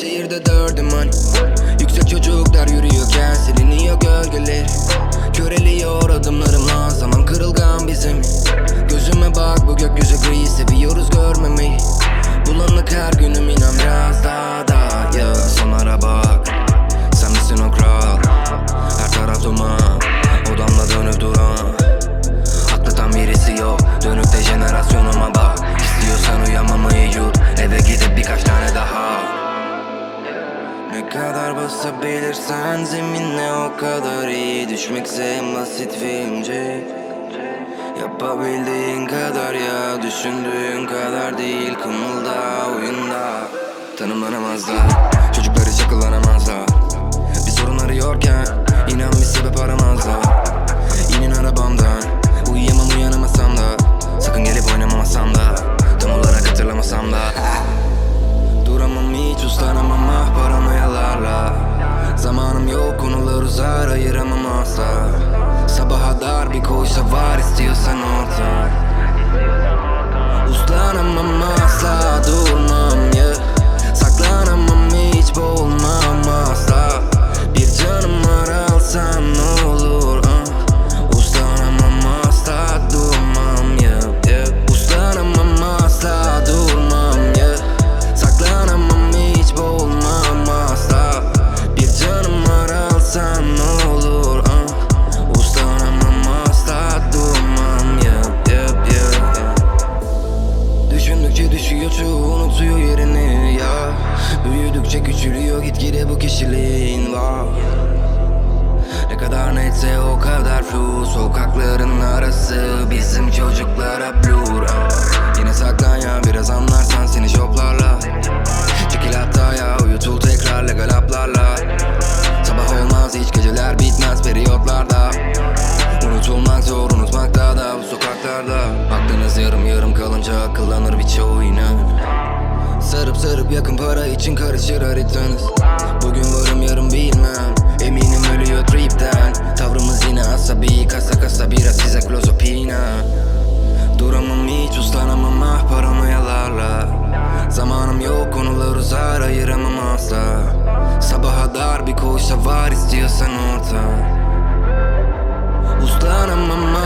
Şehirde dördüm hani Yüksek çocuklar yürüyorken her günüm inan biraz daha da ya Sonlara bak sen misin o kral? Her taraf duman odamda dönüp duran. Aklatan birisi yok Dönüp de jenerasyonuma bak. İstiyorsan uyamamayı yut Eve gidip birkaç tane daha Ne kadar basabilirsen zeminle o kadar iyi. Düşmekse en basit filmci. Yapabildiğin kadar ya Düşündüğün kadar değil. Kımılda oyunda Tanımlanamazlar. Çocuklar hiç akıllanamazlar Bir sorun arıyorken inan bir sebep aramazlar. İnin arabamdan Uyuyamam uyanamasam da Sakın gelip oynamamasam da Tam olarak hatırlamasam da. Duramam hiç uslanamam ah paranoyalarla. Zamanım yok konular uzar ayıramam asla. Sabaha dar bir koysa var istiyorsan orta Uslanamam asla durmam Büyüdükçe küçülüyor gitgide bu kişiliğin. Var Ne kadar netse o kadar flu Sokakların arası bizim çocuklara blur ah. Yine saklan ya biraz anlarsan seni şoplarla Çekil hatta ya uyutul tekrar legal haplarla. Sabah olmaz hiç geceler bitmez periyotlarda. Unutulmak zor unutmakta da bu sokaklarda. Aklınız yarım yarım kalınca akıllanır birçoğu inan Sarıp sarıp yakın para için karışır haritanız. Bugün varım yarın bilmem. Eminim ölüyor tripten. Tavrımız yine asabi kasa kasa biraz size klozopina Duramam hiç uslanamam ah paranoyalarla. Zamanım yok konular uzar ayıramam asla. Sabaha dar bir koşa var istiyorsan orta. Uslanamam